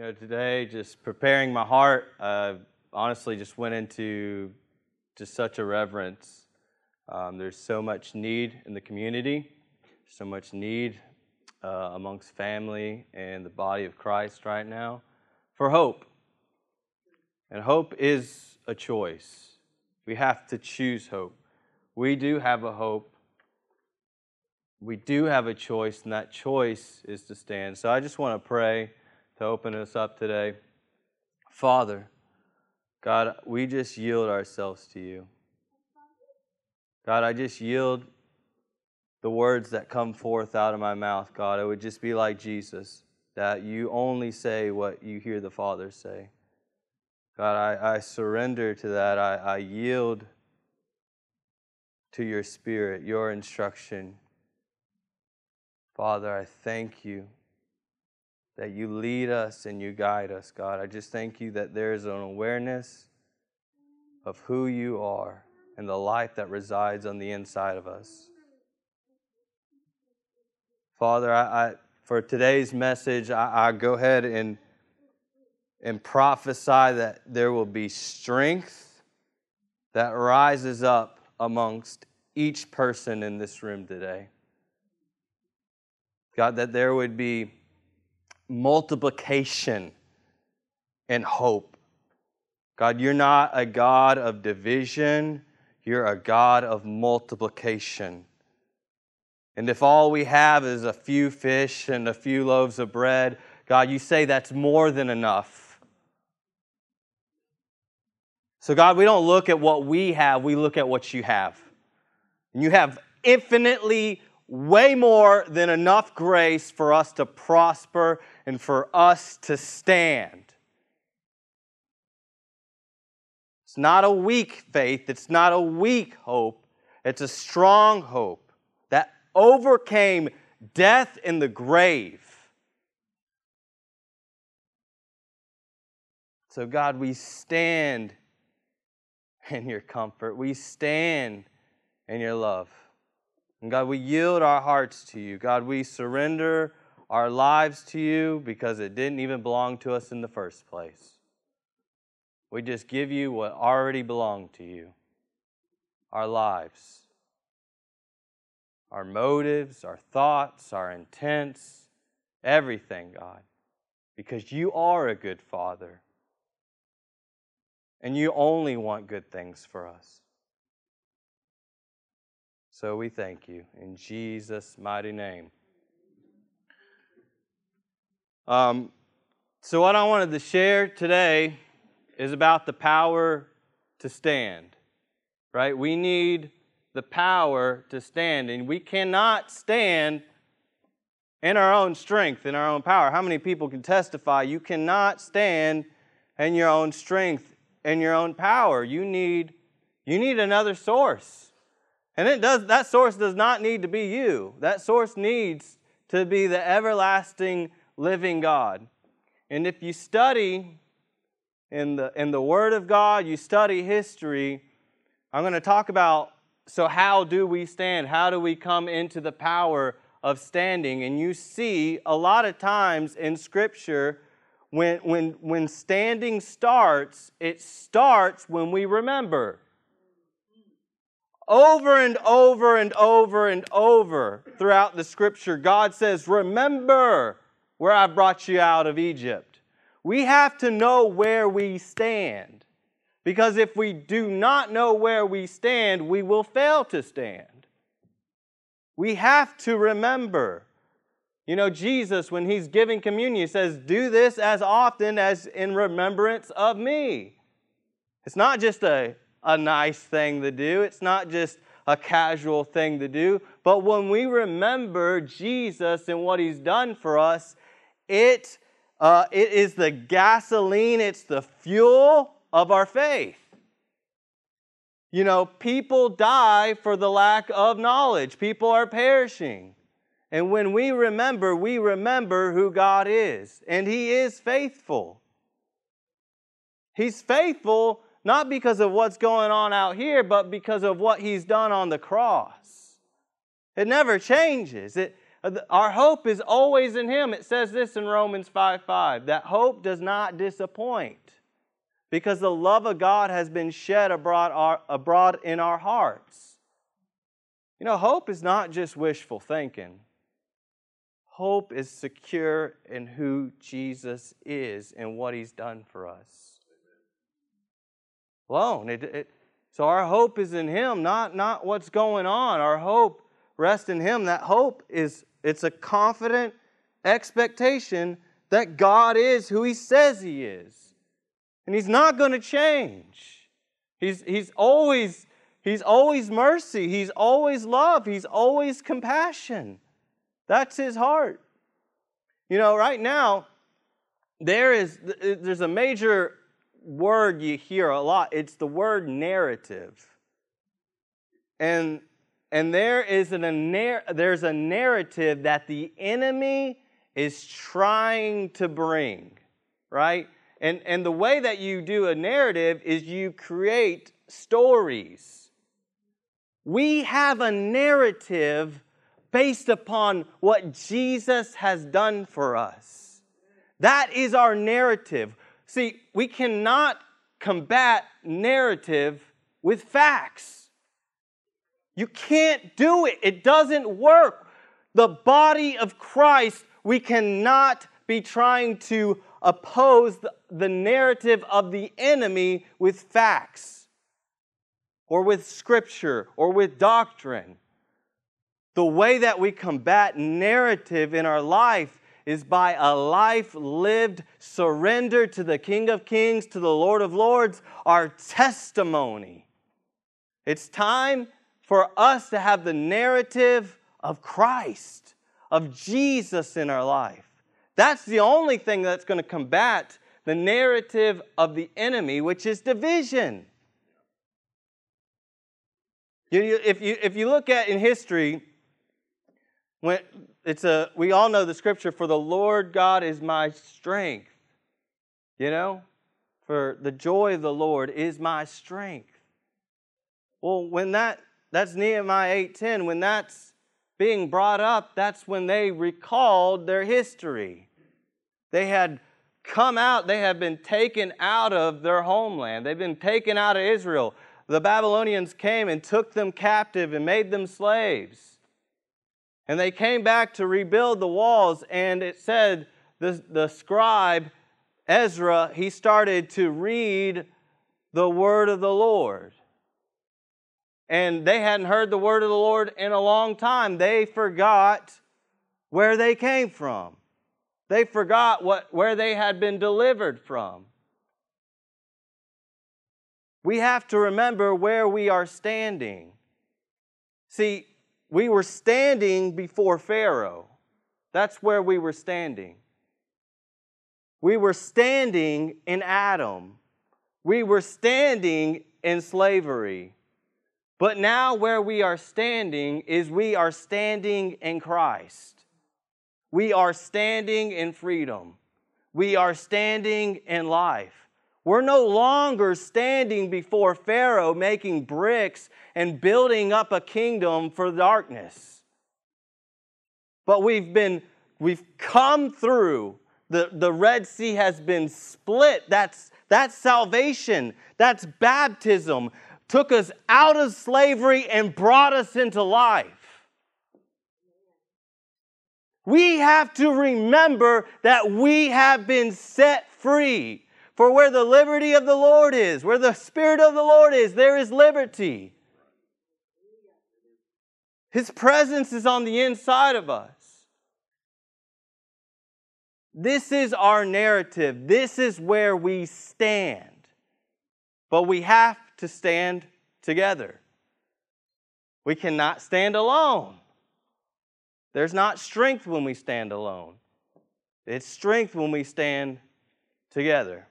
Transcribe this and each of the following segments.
You know, today, just preparing my heart, uh, honestly just went into just such a reverence. Um, there's so much need in the community, so much need uh, amongst family and the body of Christ right now for hope. And hope is a choice. We have to choose hope. We do have a hope. We do have a choice, and that choice is to stand. So I just want to pray to open us up today. Father, God, we just yield ourselves to you. God, I just yield the words that come forth out of my mouth, God. It would just be like Jesus, that you only say what you hear the Father say. God, I, I surrender to that. I, I yield to your spirit, your instruction. Father, I thank you that you lead us and you guide us, God. I just thank you that there is an awareness of who you are and the life that resides on the inside of us. Father, I, I for today's message, I, I go ahead and, and prophesy that there will be strength that rises up amongst each person in this room today. God, that there would be multiplication and hope. God, you're not a God of division, you're a God of multiplication. And if all we have is a few fish and a few loaves of bread, God, you say that's more than enough. So, God, we don't look at what we have, we look at what you have. And you have infinitely way more than enough grace for us to prosper and for us to stand. It's not a weak faith, it's not a weak hope, it's a strong hope that overcame death in the grave. So, God, we stand in your comfort, we stand in your love. And God, we yield our hearts to you. God, we surrender our lives to you because it didn't even belong to us in the first place. We just give you what already belonged to you our lives, our motives, our thoughts, our intents, everything, God, because you are a good Father and you only want good things for us. So we thank you in Jesus' mighty name. Um, so, what I wanted to share today is about the power to stand, right? We need the power to stand, and we cannot stand in our own strength, in our own power. How many people can testify you cannot stand in your own strength, in your own power? You need, you need another source. And it does, that source does not need to be you. That source needs to be the everlasting living God. And if you study in the, in the Word of God, you study history, I'm going to talk about so, how do we stand? How do we come into the power of standing? And you see a lot of times in Scripture, when, when, when standing starts, it starts when we remember. Over and over and over and over throughout the scripture, God says, Remember where I brought you out of Egypt. We have to know where we stand. Because if we do not know where we stand, we will fail to stand. We have to remember. You know, Jesus, when he's giving communion, he says, Do this as often as in remembrance of me. It's not just a a nice thing to do. It's not just a casual thing to do. But when we remember Jesus and what He's done for us, it, uh, it is the gasoline, it's the fuel of our faith. You know, people die for the lack of knowledge, people are perishing. And when we remember, we remember who God is, and He is faithful. He's faithful not because of what's going on out here, but because of what he's done on the cross. It never changes. It, Uh, our hope is always in Him. It says this in Romans 5 5 that hope does not disappoint because the love of God has been shed abroad, our, abroad in our hearts. You know, hope is not just wishful thinking. Hope is secure in who Jesus is and what he's done for us. Alone. It, it, so our hope is in him, not, not what's going on. Our hope rests in him. That hope is it's a confident expectation that God is who he says he is. And he's not going to change. He's, he's always He's always mercy. He's always love. He's always compassion. That's his heart. You know, right now, there is there's a major word you hear a lot. It's the word narrative. And and there is an, a there's a narrative that the enemy is trying to bring, right? And and the way that you do a narrative is you create stories we have a narrative based upon what Jesus has done for us. That is our narrative. See, we cannot combat narrative with facts. You can't do it, it doesn't work. The body of Christ, we cannot be trying to oppose the, narrative of the enemy with facts or with scripture or with doctrine. The way that we combat narrative in our life is by a life lived surrendered to the King of Kings, to the Lord of Lords, our testimony. It's time for us to have the narrative of Christ, of Jesus in our life. That's the only thing that's going to combat the narrative of the enemy, which is division. You, if, you, if you look at in history, when it's a, we all know the scripture, for the Lord God is my strength. You know? For the joy of the Lord is my strength. Well, when that, that's Nehemiah 8.10, when that's being brought up, that's when they recalled their history. They had come out, they had been taken out of their homeland. They've been taken out of Israel the Babylonians came and took them captive and made them slaves. And they came back to rebuild the walls, and it said the, the scribe Ezra, he started to read the word of the Lord. And they hadn't heard the word of the Lord in a long time. They forgot where they came from. They forgot what, where they had been delivered from. We have to remember where we are standing. See, we were standing before Pharaoh. That's where we were standing. We were standing in Adam. We were standing in slavery. But now, where we are standing is we are standing in Christ. We are standing in freedom. We are standing in life. We're no longer standing before Pharaoh making bricks and building up a kingdom for darkness. But we've been we've come through the, the Red Sea has been split. That's that's salvation. That's baptism. Took us out of slavery and brought us into life. We have to remember that we have been set free. For where the liberty of the Lord is, where the Spirit of the Lord is, there is liberty. His presence is on the inside of us. This is our narrative. This is where we stand. But we have to stand together. We cannot stand alone. There's not strength when we stand alone, it's strength when we stand together.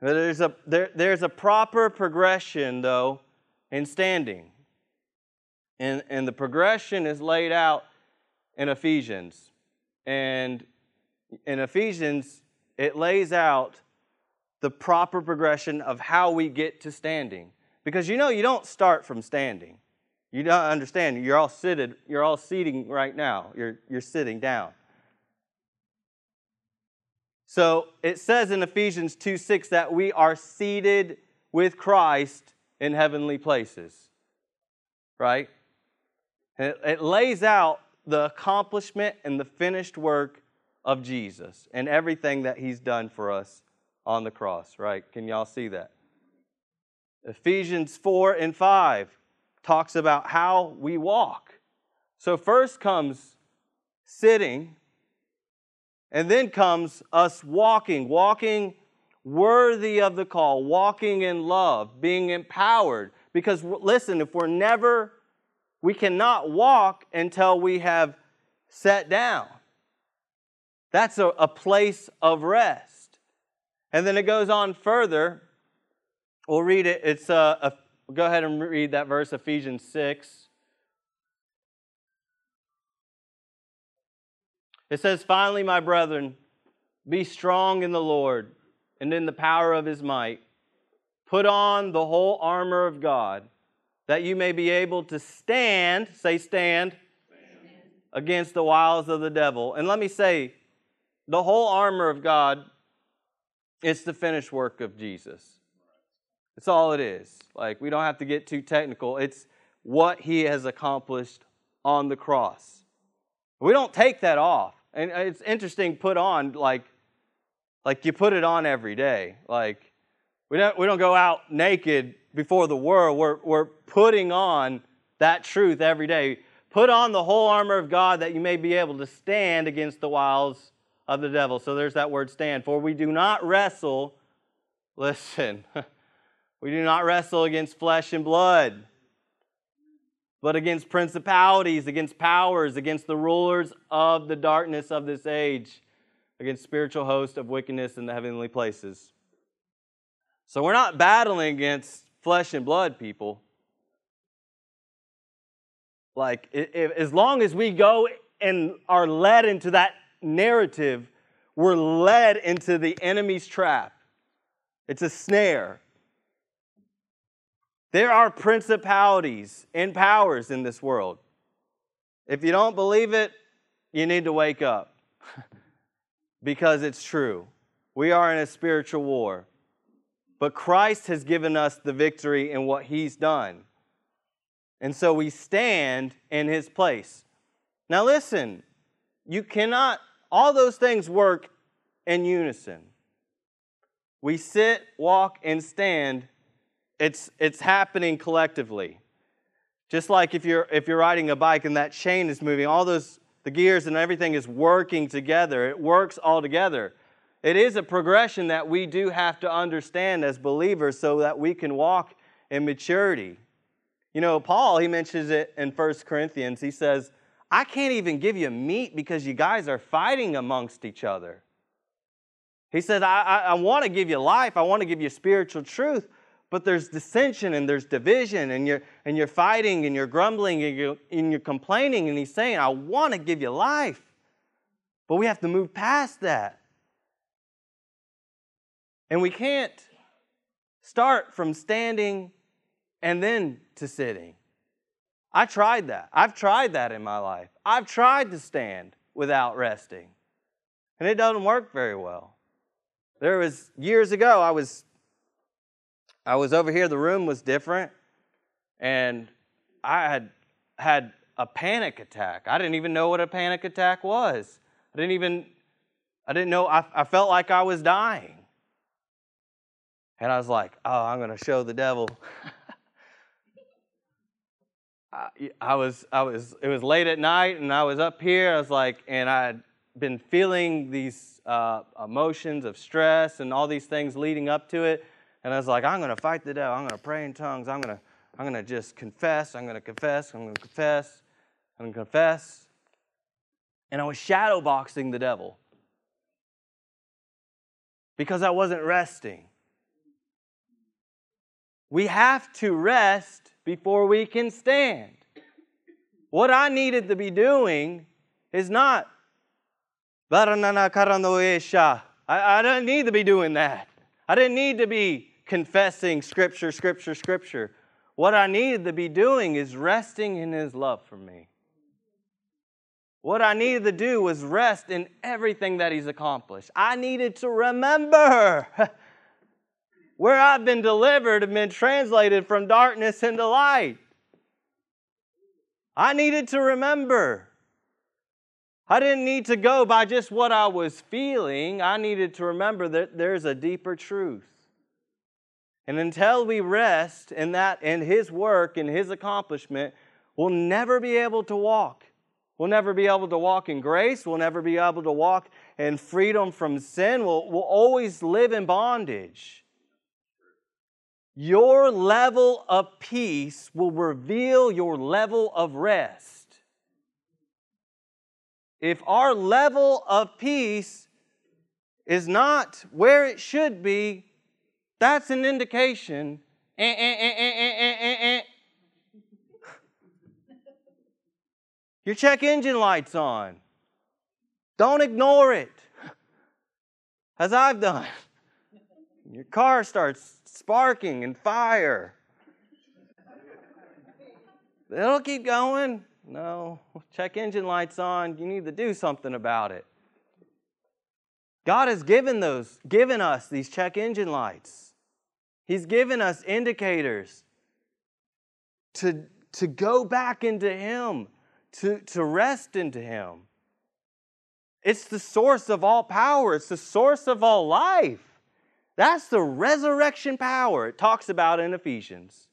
There's a, there, there's a proper progression, though, in standing. And, and the progression is laid out in Ephesians. And in Ephesians, it lays out the proper progression of how we get to standing. Because you know, you don't start from standing. You don't understand. You're all seated. You're all seating right now. You're, you're sitting down. So it says in Ephesians 2 6 that we are seated with Christ in heavenly places. Right? It, it lays out the accomplishment and the finished work of Jesus and everything that he's done for us on the cross, right? Can y'all see that? Ephesians 4 and 5 talks about how we walk. So, first comes sitting, and then comes us walking, walking worthy of the call, walking in love, being empowered. Because listen, if we're never, we cannot walk until we have sat down. That's a, a place of rest. And then it goes on further. We'll read it. It's uh, a, go ahead and read that verse, Ephesians 6. It says, Finally, my brethren, be strong in the Lord and in the power of his might. Put on the whole armor of God, that you may be able to stand, say, stand, stand. against the wiles of the devil. And let me say, the whole armor of God, it's the finished work of Jesus. It's all it is. Like, we don't have to get too technical. It's what he has accomplished on the cross. We don't take that off. And uh, it's interesting, put on like, like you put it on every day. Like, we don't, we don't go out naked before the world. We're, we're putting on that truth every day. Put on the whole armor of God that you may be able to stand against the wiles of the devil. So there's that word stand. For we do not wrestle, listen, we do not wrestle against flesh and blood, but against principalities, against powers, against the rulers of the darkness of this age, against spiritual hosts of wickedness in the heavenly places. So we're not battling against flesh and blood, people. Like, if, as long as we go and are led into that narrative, we're led into the enemy's trap. It's a snare. There are principalities and powers in this world. If you don't believe it, you need to wake up because it's true. We are in a spiritual war. But Christ has given us the victory in what he's done. And so we stand in his place. Now, listen, you cannot all those things work in unison. We sit, walk, and stand. It's, it's happening collectively. Just like if you're, if you're riding a bike and that chain is moving, all those, the gears and everything is working together. It works all together. It is a progression that we do have to understand as believers so that we can walk in maturity. You know, Paul, he mentions it in 1 Corinthians. He says, I can't even give you meat because you guys are fighting amongst each other. He says, I, I, I want to give you life, I want to give you spiritual truth, but there's dissension and there's division, and you're, and you're fighting and you're grumbling and you're, and you're complaining. And he's saying, I want to give you life, but we have to move past that. And we can't start from standing and then to sitting. I tried that. I've tried that in my life. I've tried to stand without resting, and it doesn't work very well. There was years ago, I was I was over here, the room was different, and I had had a panic attack. I didn't even know what a panic attack was. I didn't even I didn't know I, I felt like I was dying. And I was like, oh, I'm gonna show the devil. I, was, I was, it was late at night and I was up here. I was like, and I had been feeling these uh, emotions of stress and all these things leading up to it. And I was like, I'm going to fight the devil. I'm going to pray in tongues. I'm going to, I'm going to just confess. I'm going to confess. I'm going to confess. I'm going to confess. And I was shadow boxing the devil because I wasn't resting. We have to rest before we can stand. What I needed to be doing is not, I, I don't need to be doing that. I didn't need to be confessing scripture, scripture, scripture. What I needed to be doing is resting in His love for me. What I needed to do was rest in everything that He's accomplished. I needed to remember where I've been delivered and been translated from darkness into light. I needed to remember. I didn't need to go by just what I was feeling. I needed to remember that there's a deeper truth. And until we rest in that in his work and his accomplishment, we'll never be able to walk. We'll never be able to walk in grace. We'll never be able to walk in freedom from sin. We'll, we'll always live in bondage. Your level of peace will reveal your level of rest. If our level of peace is not where it should be, that's an indication. Eh, eh, eh, Your check engine light's on. Don't ignore it, as I've done. Your car starts sparking and fire. It'll keep going. No, check engine lights on. You need to do something about it. God has given those, given us these check engine lights. He's given us indicators to, to go back into Him, to, to rest into Him. It's the source of all power, it's the source of all life. That's the resurrection power it talks about in Ephesians.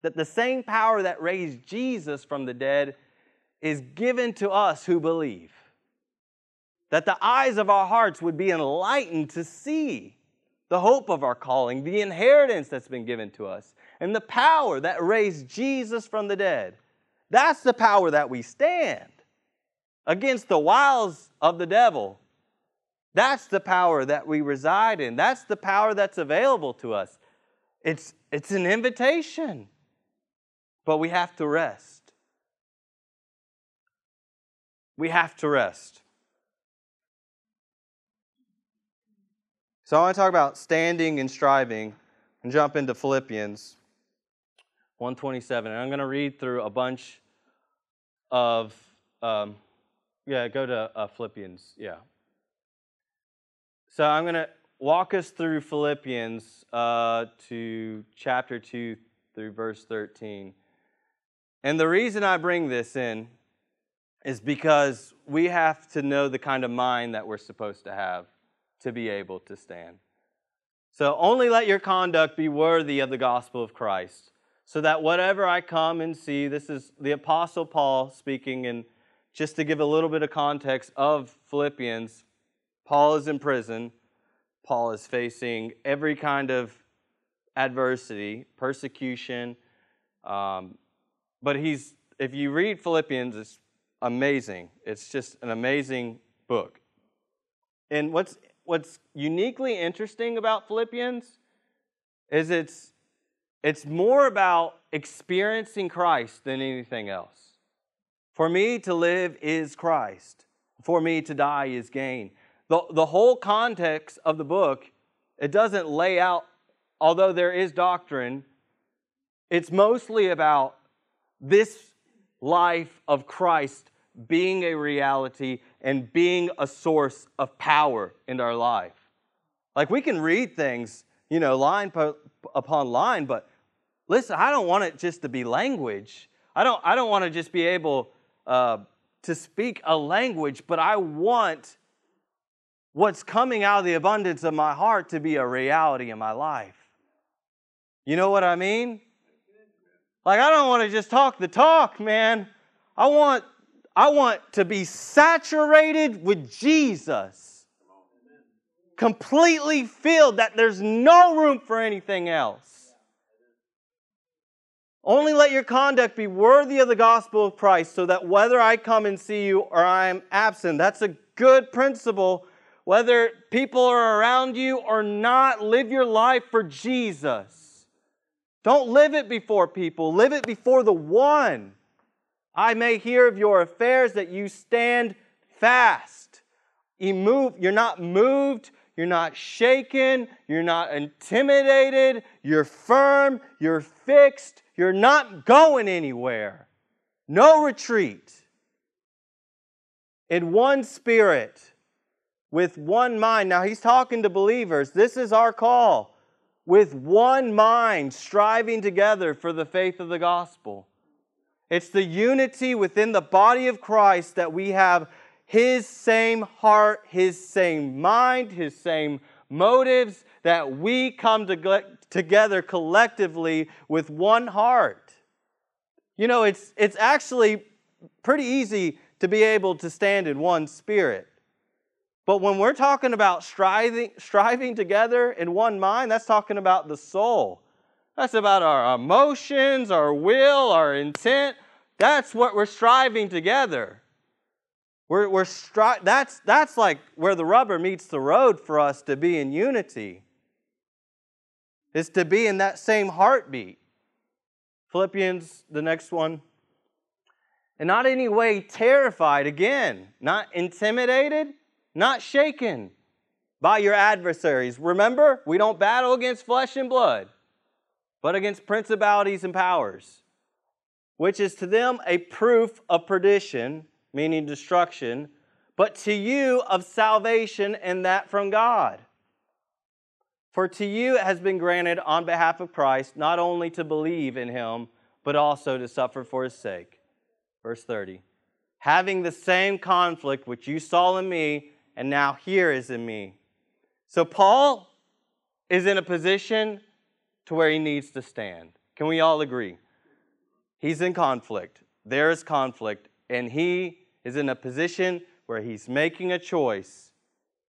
That the same power that raised Jesus from the dead is given to us who believe. That the eyes of our hearts would be enlightened to see the hope of our calling, the inheritance that's been given to us, and the power that raised Jesus from the dead. That's the power that we stand against the wiles of the devil that's the power that we reside in. That's the power that's available to us. It's, it's an invitation, but we have to rest. We have to rest. So I want to talk about standing and striving and jump into Philippians 127. And I'm going to read through a bunch of, um, yeah, go to uh, Philippians, yeah, so I'm going to walk us through Philippians uh, to chapter 2 through verse 13. And the reason I bring this in is because we have to know the kind of mind that we're supposed to have to be able to stand. So only let your conduct be worthy of the gospel of Christ, so that whatever I come and see, this is the Apostle Paul speaking, and just to give a little bit of context of Philippians, Paul is in prison. Paul is facing every kind of adversity, persecution. Um, but he's, if you read Philippians, it's amazing. It's just an amazing book. And what's, what's uniquely interesting about Philippians is it's, it's more about experiencing Christ than anything else. For me to live is Christ, for me to die is gain. The, the whole context of the book, it doesn't lay out, although there is doctrine, it's mostly about this life of Christ being a reality and being a source of power in our life. Like we can read things, you know, line upon line, but listen, I don't want it just to be language. I don't, I don't want to just be able uh, to speak a language, but I want what's coming out of the abundance of my heart to be a reality in my life. You know what I mean? Like I don't want to just talk the talk, man. I want I want to be saturated with Jesus. Completely filled that there's no room for anything else. Only let your conduct be worthy of the gospel of Christ so that whether I come and see you or I am absent, that's a good principle whether people are around you or not, live your life for Jesus. Don't live it before people, live it before the one. I may hear of your affairs that you stand fast. You're not moved, you're not shaken, you're not intimidated, you're firm, you're fixed, You're not going anywhere. No retreat. In one spirit, with one mind. Now, he's talking to believers. This is our call. With one mind, striving together for the faith of the gospel. It's the unity within the body of Christ that we have his same heart, his same mind, his same motives, that we come to, together collectively with one heart. You know, it's, it's actually pretty easy to be able to stand in one spirit. But when we're talking about striving, striving together in one mind, that's talking about the soul. That's about our emotions, our will, our intent. That's what we're striving together. We're, we're stri- that's, that's like where the rubber meets the road for us to be in unity, is to be in that same heartbeat. Philippians, the next one. And not any way terrified, again, not intimidated, not shaken by your adversaries. Remember, we don't battle against flesh and blood, but against principalities and powers, which is to them a proof of perdition meaning destruction, but to you of salvation, and that from God. For to you it has been granted on behalf of Christ not only to believe in him, but also to suffer for his sake. Verse 30. Having the same conflict which you saw in me, and now here is in me. So Paul is in a position to where he needs to stand. Can we all agree? He's in conflict. There is conflict, and he is in a position where he's making a choice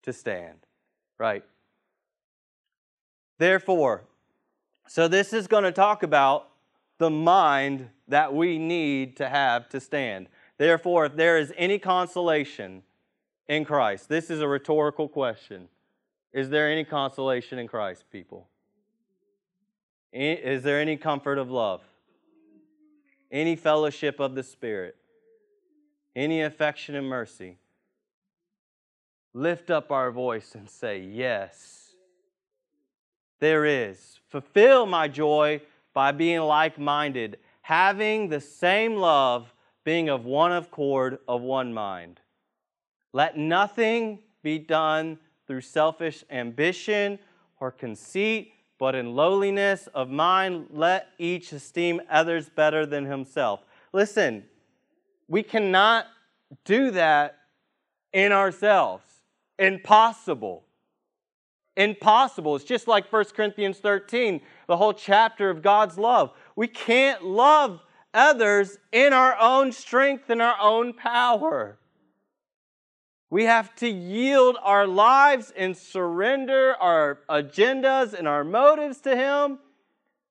to stand, right? Therefore, so this is going to talk about the mind that we need to have to stand. Therefore, if there is any consolation in Christ, this is a rhetorical question. Is there any consolation in Christ, people? Is there any comfort of love? Any fellowship of the Spirit? any affection and mercy, lift up our voice and say, Yes, there is. Fulfill my joy by being like minded, having the same love, being of one accord, of one mind. Let nothing be done through selfish ambition or conceit, but in lowliness of mind, let each esteem others better than himself. Listen, we cannot do that in ourselves. Impossible. Impossible. It's just like 1 Corinthians 13, the whole chapter of God's love. We can't love others in our own strength and our own power. We have to yield our lives and surrender our agendas and our motives to Him.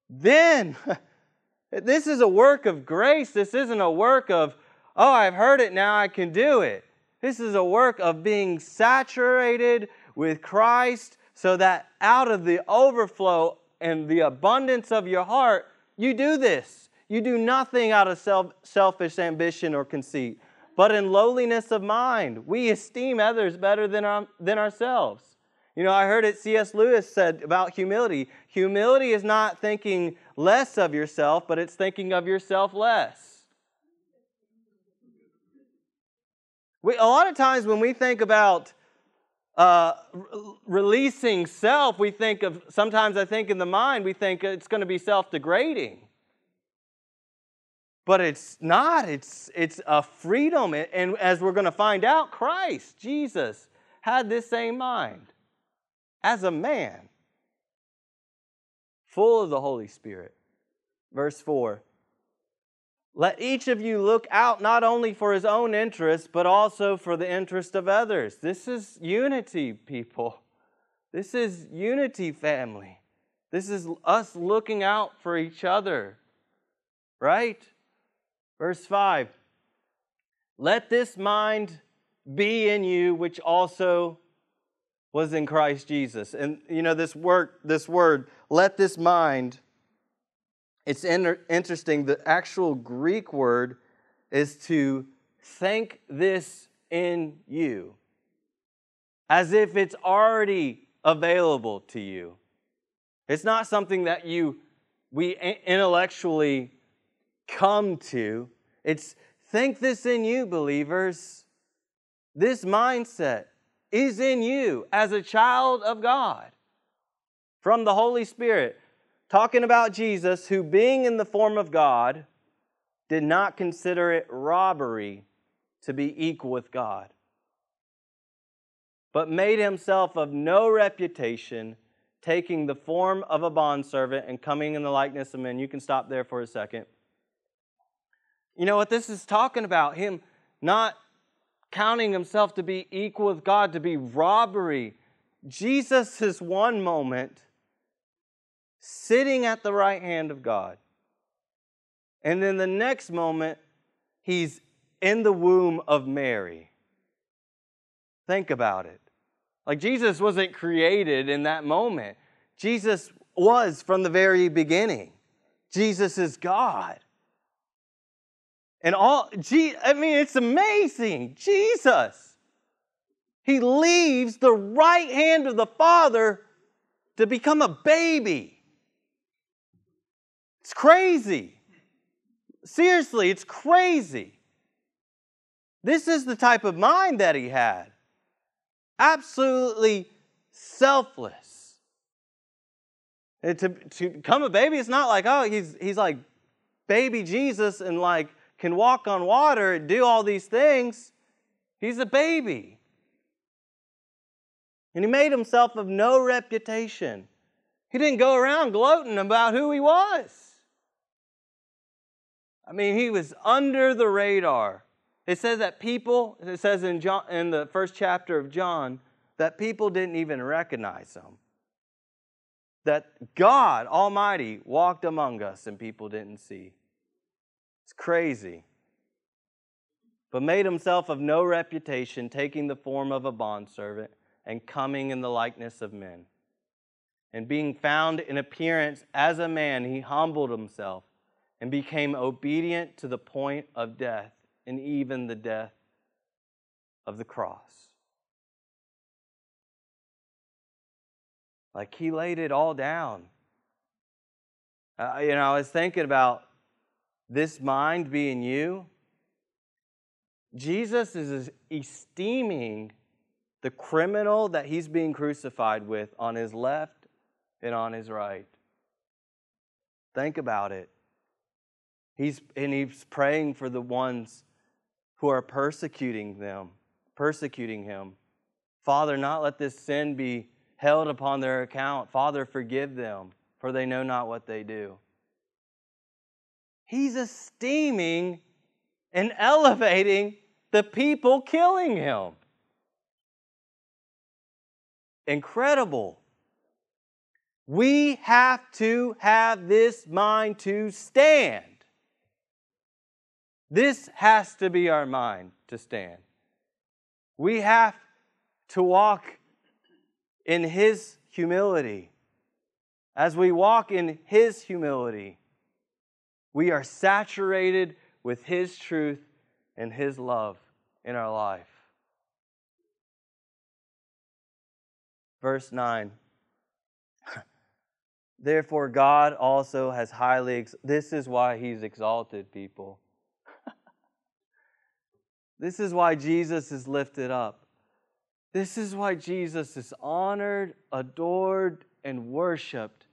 Then, this is a work of grace. This isn't a work of oh, I've heard it, now I can do it. This is a work of being saturated with Christ so that out of the overflow and the abundance of your heart, you do this. You do nothing out of self, selfish ambition or conceit, but in lowliness of mind. We esteem others better than, our, than ourselves. You know, I heard it C.S. Lewis said about humility humility is not thinking less of yourself, but it's thinking of yourself less. We, a lot of times when we think about uh, releasing self, we think of, sometimes I think in the mind, we think it's going to be self degrading. But it's not, it's, it's a freedom. And as we're going to find out, Christ, Jesus, had this same mind as a man, full of the Holy Spirit. Verse 4 let each of you look out not only for his own interest, but also for the interest of others. This is unity, people. This is unity, family. This is us looking out for each other. Right? Verse 5 Let this mind be in you, which also was in Christ Jesus. And you know, this word, this word, let this mind it's interesting, the actual Greek word is to think this in you, as if it's already available to you. It's not something that you we intellectually come to. It's think this in you, believers. This mindset is in you as a child of God from the Holy Spirit, talking about Jesus, who being in the form of God, did not consider it robbery to be equal with God, but made himself of no reputation, taking the form of a bondservant and coming in the likeness of men. You can stop there for a second. You know what this is talking about? Him not counting himself to be equal with God, to be robbery. Jesus is one moment sitting at the right hand of God. And then the next moment, he's in the womb of Mary. Think about it. Like Jesus wasn't created in that moment, Jesus was from the very beginning. Jesus is God. And all, I mean, it's amazing. Jesus. He leaves the right hand of the Father to become a baby. It's crazy. Seriously, it's crazy. This is the type of mind that he had. Absolutely selfless. And to, to become a baby, it's not like, oh, he's, he's like baby Jesus and like can walk on water and do all these things. He's a baby. And he made himself of no reputation. He didn't go around gloating about who he was. I mean, he was under the radar. It says that people, it says in, John, in the first chapter of John, that people didn't even recognize him. That God Almighty walked among us and people didn't see. It's crazy. But made himself of no reputation, taking the form of a bondservant and coming in the likeness of men. And being found in appearance as a man, he humbled himself and became obedient to the point of death, and even the death of the cross. Like he laid it all down. Uh, you know, I was thinking about this mind being you, Jesus is esteeming the criminal that he's being crucified with on his left and on his right. Think about it. He's, and he's praying for the ones who are persecuting them, persecuting him. Father, not let this sin be held upon their account. Father, forgive them, for they know not what they do. He's esteeming and elevating the people killing him. Incredible. We have to have this mind to stand. This has to be our mind to stand. We have to walk in His humility. As we walk in His humility, we are saturated with His truth and His love in our life. Verse 9. Therefore, God also has highly, ex- this is why He's exalted people. this is why Jesus is lifted up. This is why Jesus is honored, adored, and worshiped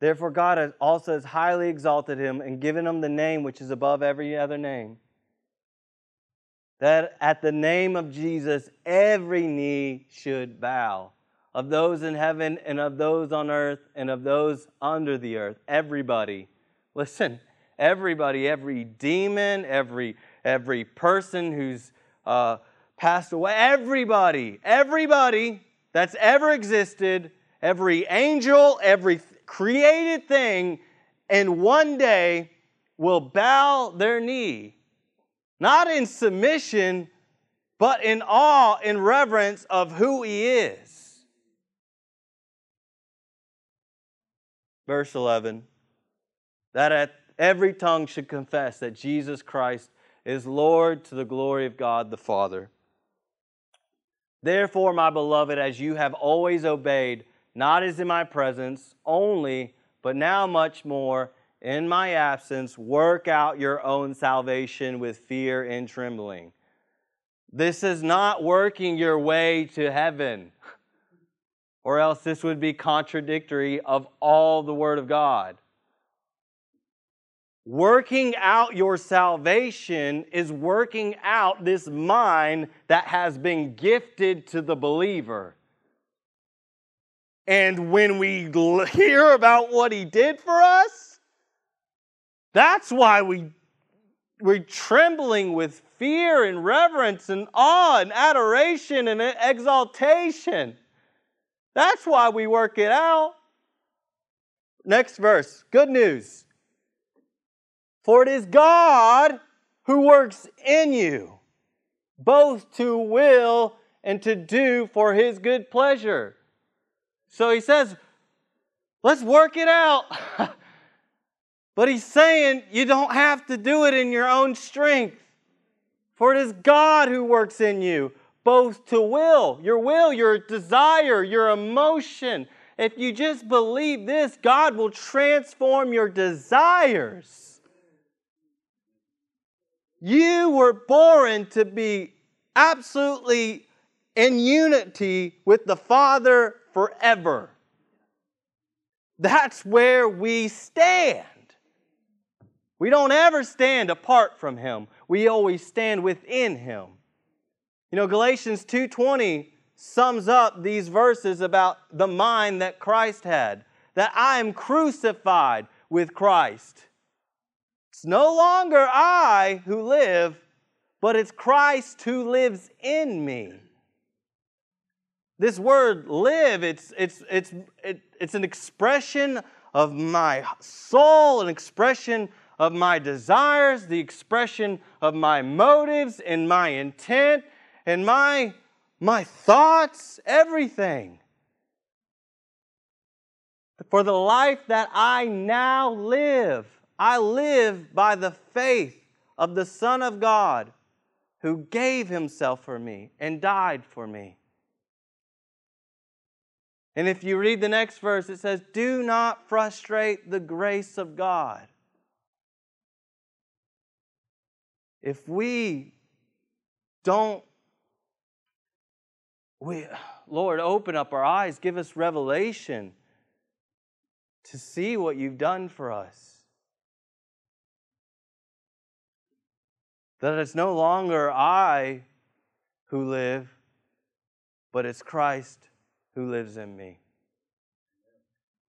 Therefore, God has also has highly exalted him and given him the name which is above every other name. That at the name of Jesus, every knee should bow of those in heaven and of those on earth and of those under the earth. Everybody. Listen, everybody, every demon, every, every person who's uh, passed away, everybody, everybody that's ever existed, every angel, every created thing, and one day will bow their knee, not in submission, but in awe and reverence of who He is. Verse 11 that at every tongue should confess that Jesus Christ is Lord to the glory of God the Father. Therefore, my beloved, as you have always obeyed, not as in my presence only, but now much more in my absence, work out your own salvation with fear and trembling. This is not working your way to heaven, or else this would be contradictory of all the Word of God. Working out your salvation is working out this mind that has been gifted to the believer. And when we hear about what he did for us, that's why we, we're trembling with fear and reverence and awe and adoration and exaltation. That's why we work it out. Next verse. Good news. For it is God who works in you, both to will and to do for his good pleasure. So he says, let's work it out. but he's saying you don't have to do it in your own strength. For it is God who works in you, both to will, your will, your desire, your emotion. If you just believe this, God will transform your desires you were born to be absolutely in unity with the Father forever. That's where we stand. We don't ever stand apart from him. We always stand within him. You know Galatians 2:20 sums up these verses about the mind that Christ had, that I am crucified with Christ. It's no longer I who live, but it's Christ who lives in me. This word live, it's, it's, it's, it, it's an expression of my soul, an expression of my desires, the expression of my motives and my intent and my, my thoughts, everything. For the life that I now live, I live by the faith of the Son of God who gave himself for me and died for me. And if you read the next verse, it says, Do not frustrate the grace of God. If we don't, we, Lord, open up our eyes, give us revelation to see what you've done for us. That it's no longer I who live, but it's Christ who lives in me.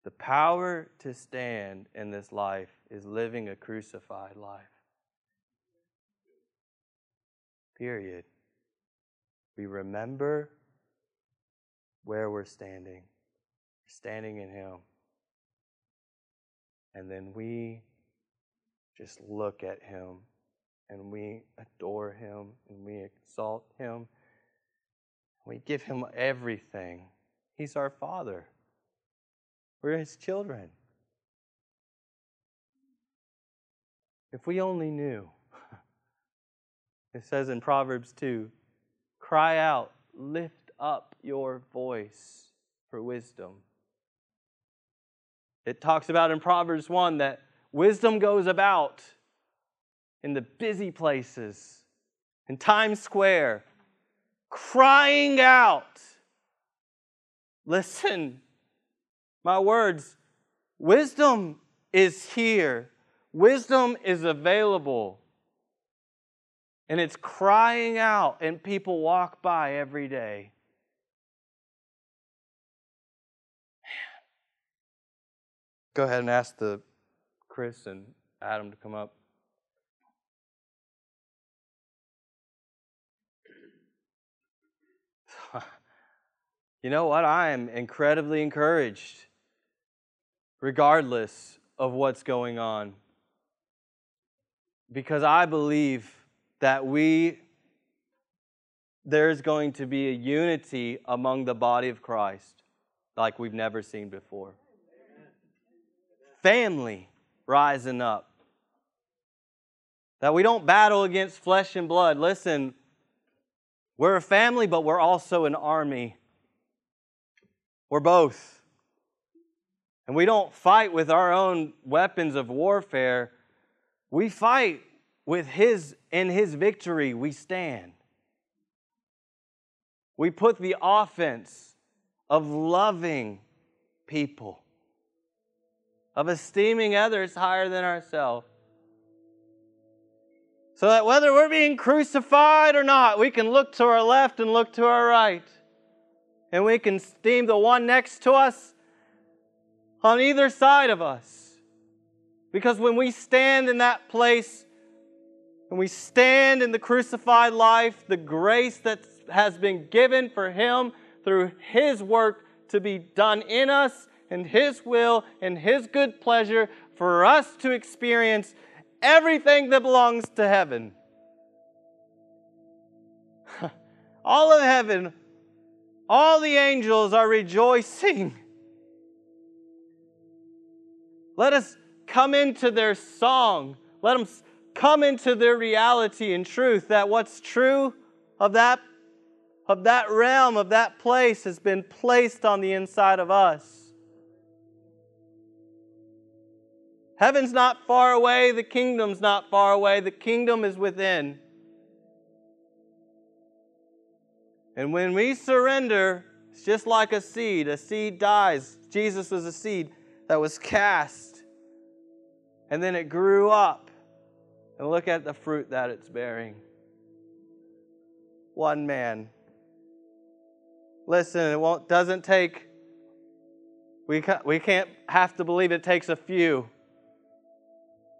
The power to stand in this life is living a crucified life. Period. We remember where we're standing. We're standing in Him. And then we just look at Him and we adore him and we exalt him. We give him everything. He's our Father. We're his children. If we only knew. It says in Proverbs 2 cry out, lift up your voice for wisdom. It talks about in Proverbs 1 that wisdom goes about in the busy places, in Times Square, crying out. Listen, my words, wisdom is here, wisdom is available. And it's crying out, and people walk by every day. Man. Go ahead and ask the Chris and Adam to come up. You know what? I am incredibly encouraged, regardless of what's going on, because I believe that we, there's going to be a unity among the body of Christ like we've never seen before. Family rising up. That we don't battle against flesh and blood. Listen, we're a family, but we're also an army. We're both. And we don't fight with our own weapons of warfare. We fight with his in his victory we stand. We put the offense of loving people, of esteeming others higher than ourselves. So that whether we're being crucified or not, we can look to our left and look to our right. And we can esteem the one next to us on either side of us. Because when we stand in that place, when we stand in the crucified life, the grace that has been given for Him through His work to be done in us and His will and His good pleasure for us to experience everything that belongs to heaven. All of heaven, all the angels are rejoicing. Let us come into their song. Let them come into their reality and truth that what's true of that of that realm of that place has been placed on the inside of us. Heaven's not far away, the kingdom's not far away, the kingdom is within. And when we surrender, it's just like a seed. A seed dies. Jesus was a seed that was cast, and then it grew up. And look at the fruit that it's bearing. One man. Listen, it won't, doesn't take, we, we can't have to believe it takes a few.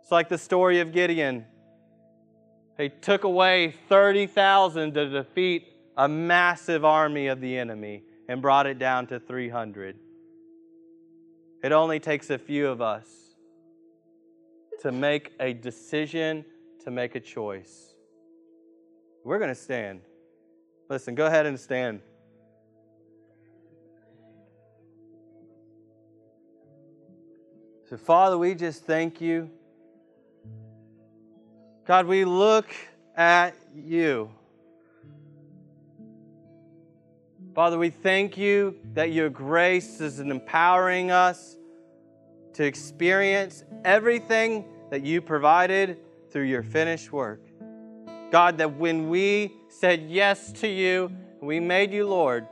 It's like the story of Gideon. He took away 30,000 to defeat a massive army of the enemy and brought it down to 300. It only takes a few of us to make a decision, to make a choice. We're going to stand. Listen, go ahead and stand. So, Father, we just thank you. God, we look at you. Father, we thank you that your grace is empowering us to experience everything that you provided through your finished work. God, that when we said yes to you, we made you Lord,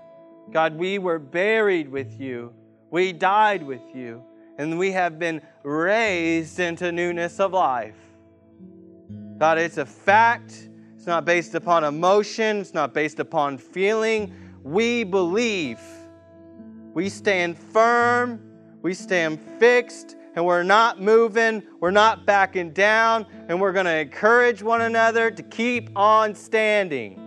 God, we were buried with you, we died with you, and we have been raised into newness of life. God, it's a fact. It's not based upon emotion, it's not based upon feeling. We believe. We stand firm, we stand fixed, and we're not moving, we're not backing down, and we're going to encourage one another to keep on standing.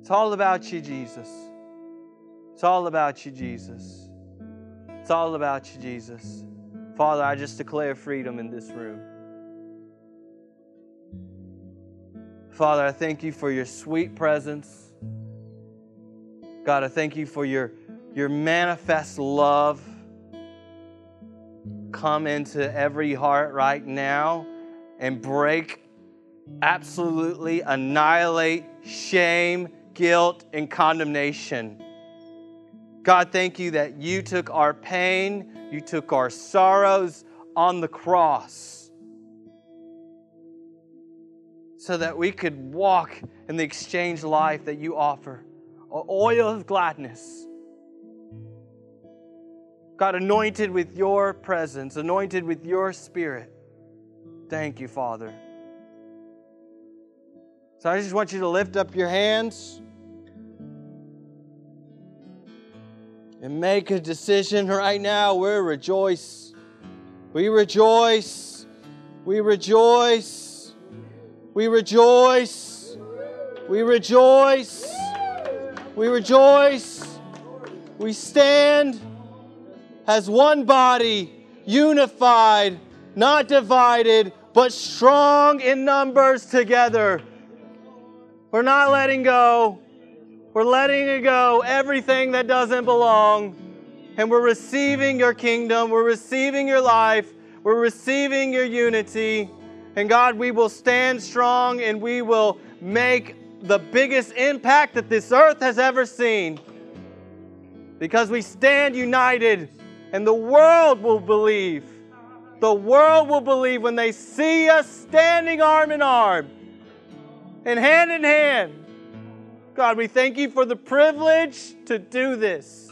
It's all about you, Jesus. It's all about you, Jesus. It's all about you, Jesus. Father, I just declare freedom in this room. Father, I thank you for your sweet presence. God, I thank you for your, your manifest love. Come into every heart right now and break, absolutely annihilate shame, guilt, and condemnation. God, thank you that you took our pain, you took our sorrows on the cross so that we could walk in the exchange life that you offer oil of gladness. God, anointed with your presence, anointed with your spirit. Thank you, Father. So I just want you to lift up your hands. and make a decision right now. We rejoice. We rejoice. We rejoice. We rejoice. We rejoice. We rejoice. We stand as one body, unified, not divided, but strong in numbers together. We're not letting go. We're letting go, everything that doesn't belong. And we're receiving your kingdom. We're receiving your life. We're receiving your unity. And God, we will stand strong and we will make the biggest impact that this earth has ever seen. Because we stand united, and the world will believe. The world will believe when they see us standing arm in arm and hand in hand. God, we thank you for the privilege to do this.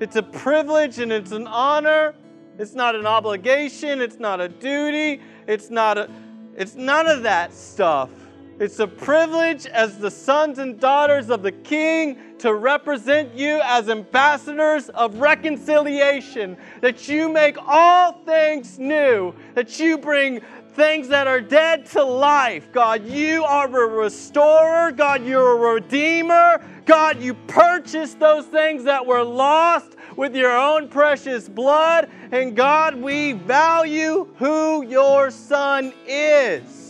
It's a privilege and it's an honor. It's not an obligation, it's not a duty, it's not a it's none of that stuff. It's a privilege as the sons and daughters of the King to represent you as ambassadors of reconciliation, that you make all things new, that you bring things that are dead to life. God, you are a restorer. God, you're a redeemer. God, you purchased those things that were lost with your own precious blood. And God, we value who your Son is.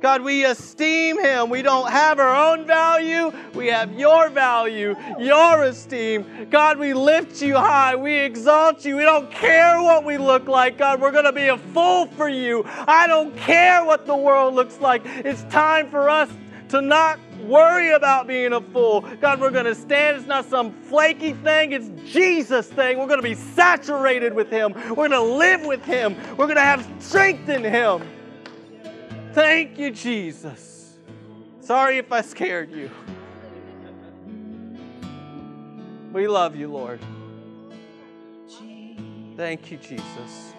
God, we esteem him. We don't have our own value. We have your value, your esteem. God, we lift you high. We exalt you. We don't care what we look like. God, we're going to be a fool for you. I don't care what the world looks like. It's time for us to not worry about being a fool. God, we're going to stand. It's not some flaky thing, it's Jesus thing. We're going to be saturated with Him. We're going to live with Him. We're going to have strength in Him. Thank you, Jesus. Sorry if I scared you. We love you, Lord. Thank you, Jesus.